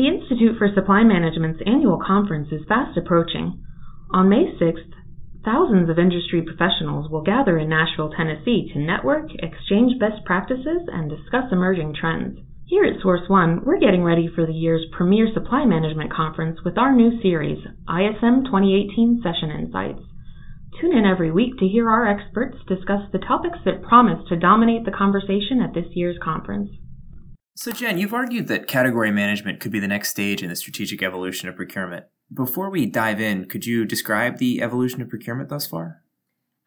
The Institute for Supply Management's annual conference is fast approaching. On May 6th, thousands of industry professionals will gather in Nashville, Tennessee to network, exchange best practices, and discuss emerging trends. Here at Source One, we're getting ready for the year's premier supply management conference with our new series, ISM 2018 Session Insights. Tune in every week to hear our experts discuss the topics that promise to dominate the conversation at this year's conference. So, Jen, you've argued that category management could be the next stage in the strategic evolution of procurement. Before we dive in, could you describe the evolution of procurement thus far?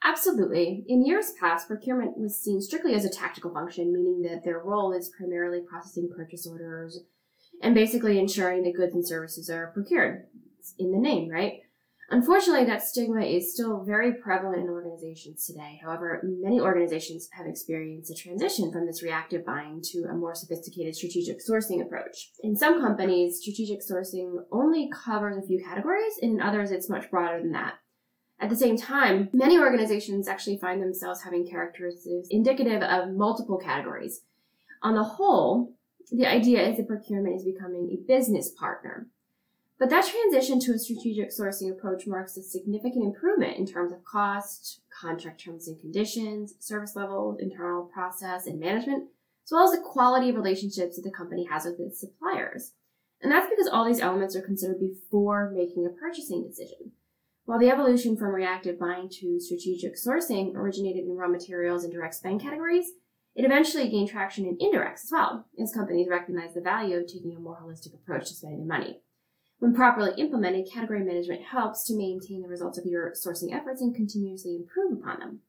Absolutely. In years past, procurement was seen strictly as a tactical function, meaning that their role is primarily processing purchase orders and basically ensuring that goods and services are procured. It's in the name, right? Unfortunately, that stigma is still very prevalent in organizations today. However, many organizations have experienced a transition from this reactive buying to a more sophisticated strategic sourcing approach. In some companies, strategic sourcing only covers a few categories, and in others, it's much broader than that. At the same time, many organizations actually find themselves having characteristics indicative of multiple categories. On the whole, the idea is that procurement is becoming a business partner but that transition to a strategic sourcing approach marks a significant improvement in terms of cost, contract terms and conditions, service levels, internal process, and management, as well as the quality of relationships that the company has with its suppliers. And that's because all these elements are considered before making a purchasing decision. While the evolution from reactive buying to strategic sourcing originated in raw materials and direct spend categories, it eventually gained traction in indirects as well, as companies recognized the value of taking a more holistic approach to spending their money. When properly implemented, category management helps to maintain the results of your sourcing efforts and continuously improve upon them.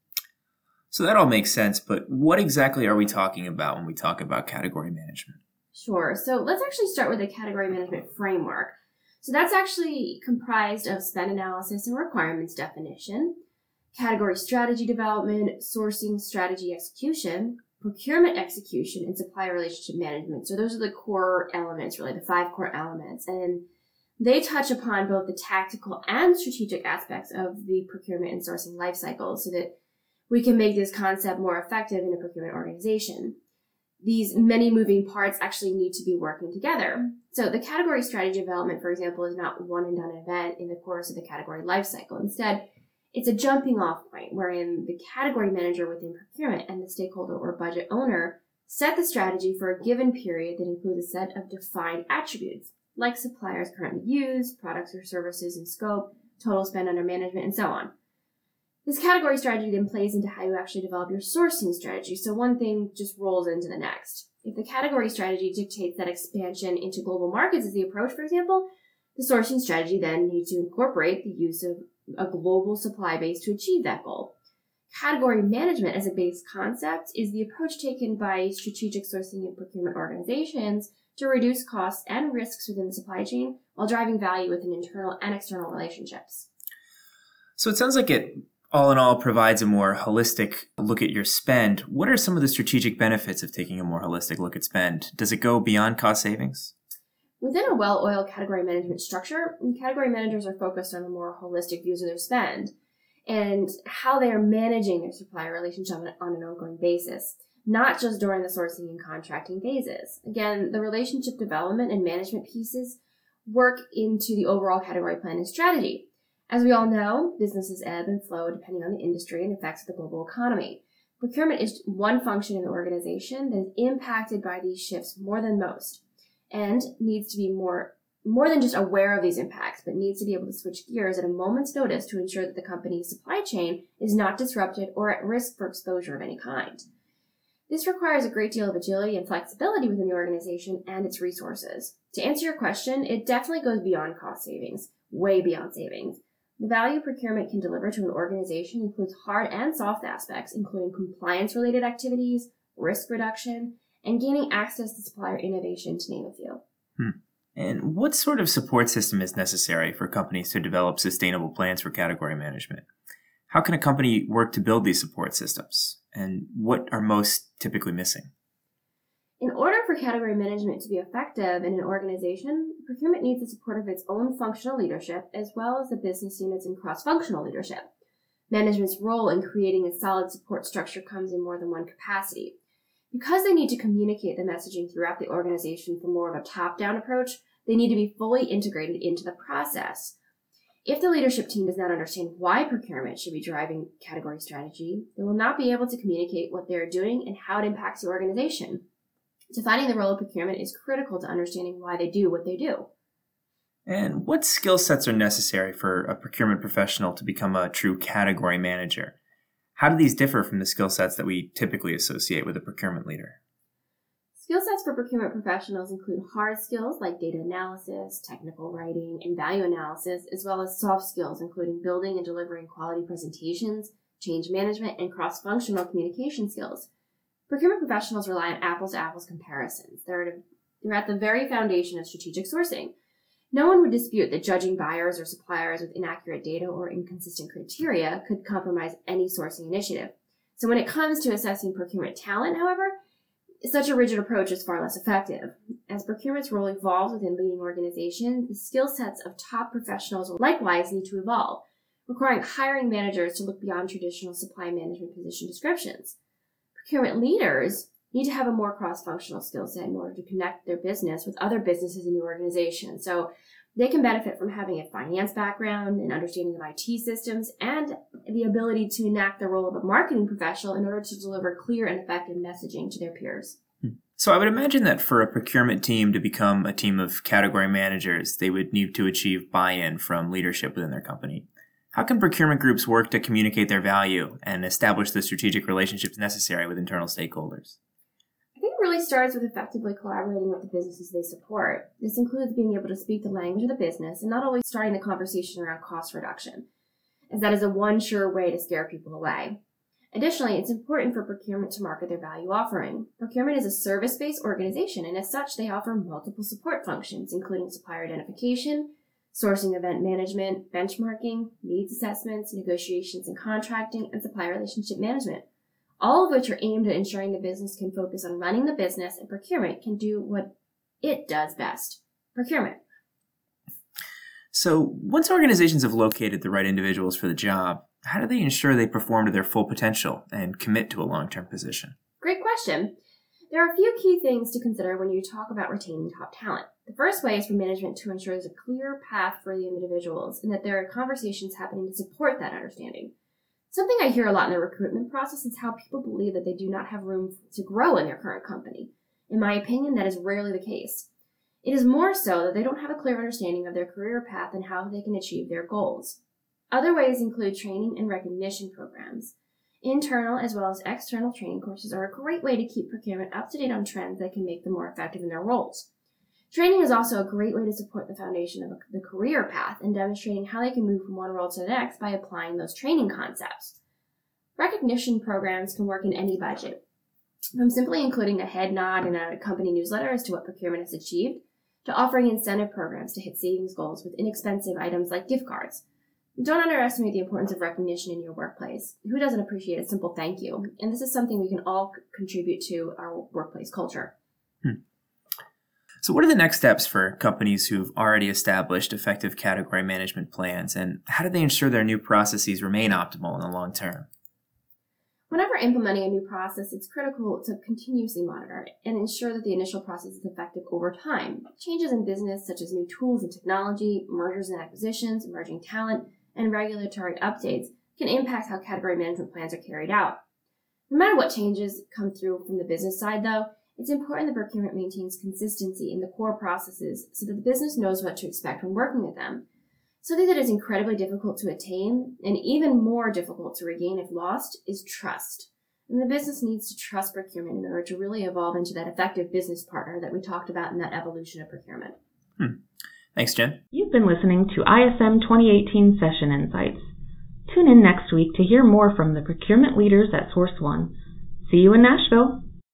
So that all makes sense, but what exactly are we talking about when we talk about category management? Sure. So let's actually start with the category management framework. So that's actually comprised of spend analysis and requirements definition, category strategy development, sourcing strategy execution, procurement execution, and supplier relationship management. So those are the core elements, really, the five core elements. And they touch upon both the tactical and strategic aspects of the procurement and sourcing life cycle so that we can make this concept more effective in a procurement organization. These many moving parts actually need to be working together. So the category strategy development, for example, is not one and done event in the course of the category life cycle. Instead, it's a jumping off point wherein the category manager within procurement and the stakeholder or budget owner set the strategy for a given period that includes a set of defined attributes like suppliers currently use, products or services in scope, total spend under management, and so on. This category strategy then plays into how you actually develop your sourcing strategy, so one thing just rolls into the next. If the category strategy dictates that expansion into global markets is the approach, for example, the sourcing strategy then needs to incorporate the use of a global supply base to achieve that goal. Category management as a base concept is the approach taken by strategic sourcing and procurement organizations to reduce costs and risks within the supply chain while driving value within internal and external relationships. So it sounds like it all in all provides a more holistic look at your spend. What are some of the strategic benefits of taking a more holistic look at spend? Does it go beyond cost savings? Within a well oiled category management structure, category managers are focused on a more holistic views of their spend and how they are managing their supplier relationship on an ongoing basis not just during the sourcing and contracting phases. Again, the relationship development and management pieces work into the overall category planning strategy. As we all know, businesses ebb and flow depending on the industry and effects of the global economy. Procurement is one function in the organization that is impacted by these shifts more than most and needs to be more more than just aware of these impacts, but needs to be able to switch gears at a moment's notice to ensure that the company's supply chain is not disrupted or at risk for exposure of any kind. This requires a great deal of agility and flexibility within the organization and its resources. To answer your question, it definitely goes beyond cost savings, way beyond savings. The value procurement can deliver to an organization includes hard and soft aspects, including compliance related activities, risk reduction, and gaining access to supplier innovation, to name a few. Hmm. And what sort of support system is necessary for companies to develop sustainable plans for category management? How can a company work to build these support systems? And what are most typically missing? In order for category management to be effective in an organization, procurement needs the support of its own functional leadership as well as the business units and cross functional leadership. Management's role in creating a solid support structure comes in more than one capacity. Because they need to communicate the messaging throughout the organization for more of a top down approach, They need to be fully integrated into the process. If the leadership team does not understand why procurement should be driving category strategy, they will not be able to communicate what they are doing and how it impacts the organization. Defining the role of procurement is critical to understanding why they do what they do. And what skill sets are necessary for a procurement professional to become a true category manager? How do these differ from the skill sets that we typically associate with a procurement leader? Skill sets for procurement professionals include hard skills like data analysis, technical writing, and value analysis, as well as soft skills including building and delivering quality presentations, change management, and cross functional communication skills. Procurement professionals rely on apples to apples comparisons. They're, they're at the very foundation of strategic sourcing. No one would dispute that judging buyers or suppliers with inaccurate data or inconsistent criteria could compromise any sourcing initiative. So when it comes to assessing procurement talent, however, such a rigid approach is far less effective. As procurement's role evolves within leading organizations, the skill sets of top professionals will likewise need to evolve, requiring hiring managers to look beyond traditional supply management position descriptions. Procurement leaders need to have a more cross-functional skill set in order to connect their business with other businesses in the organization. So they can benefit from having a finance background, an understanding of IT systems, and the ability to enact the role of a marketing professional in order to deliver clear and effective messaging to their peers. Hmm. So I would imagine that for a procurement team to become a team of category managers, they would need to achieve buy-in from leadership within their company. How can procurement groups work to communicate their value and establish the strategic relationships necessary with internal stakeholders? Really starts with effectively collaborating with the businesses they support. This includes being able to speak the language of the business and not always starting the conversation around cost reduction, as that is a one sure way to scare people away. Additionally, it's important for procurement to market their value offering. Procurement is a service based organization, and as such, they offer multiple support functions, including supplier identification, sourcing event management, benchmarking, needs assessments, negotiations and contracting, and supplier relationship management all of which are aimed at ensuring the business can focus on running the business and procurement can do what it does best procurement. So, once organizations have located the right individuals for the job, how do they ensure they perform to their full potential and commit to a long term position? Great question. There are a few key things to consider when you talk about retaining top talent. The first way is for management to ensure there's a clear path for the individuals and that there are conversations happening to support that understanding. Something I hear a lot in the recruitment process is how people believe that they do not have room to grow in their current company. In my opinion, that is rarely the case. It is more so that they don't have a clear understanding of their career path and how they can achieve their goals. Other ways include training and recognition programs. Internal as well as external training courses are a great way to keep procurement up to date on trends that can make them more effective in their roles. Training is also a great way to support the foundation of the career path and demonstrating how they can move from one role to the next by applying those training concepts. Recognition programs can work in any budget, from simply including a head nod in a company newsletter as to what procurement has achieved, to offering incentive programs to hit savings goals with inexpensive items like gift cards. Don't underestimate the importance of recognition in your workplace. Who doesn't appreciate a simple thank you? And this is something we can all contribute to our workplace culture. Hmm. So, what are the next steps for companies who've already established effective category management plans, and how do they ensure their new processes remain optimal in the long term? Whenever implementing a new process, it's critical to continuously monitor and ensure that the initial process is effective over time. Changes in business, such as new tools and technology, mergers and acquisitions, emerging talent, and regulatory updates, can impact how category management plans are carried out. No matter what changes come through from the business side, though, it's important that procurement maintains consistency in the core processes so that the business knows what to expect when working with them. Something that is incredibly difficult to attain and even more difficult to regain if lost is trust. And the business needs to trust procurement in order to really evolve into that effective business partner that we talked about in that evolution of procurement. Hmm. Thanks, Jen. You've been listening to ISM 2018 Session Insights. Tune in next week to hear more from the procurement leaders at Source One. See you in Nashville.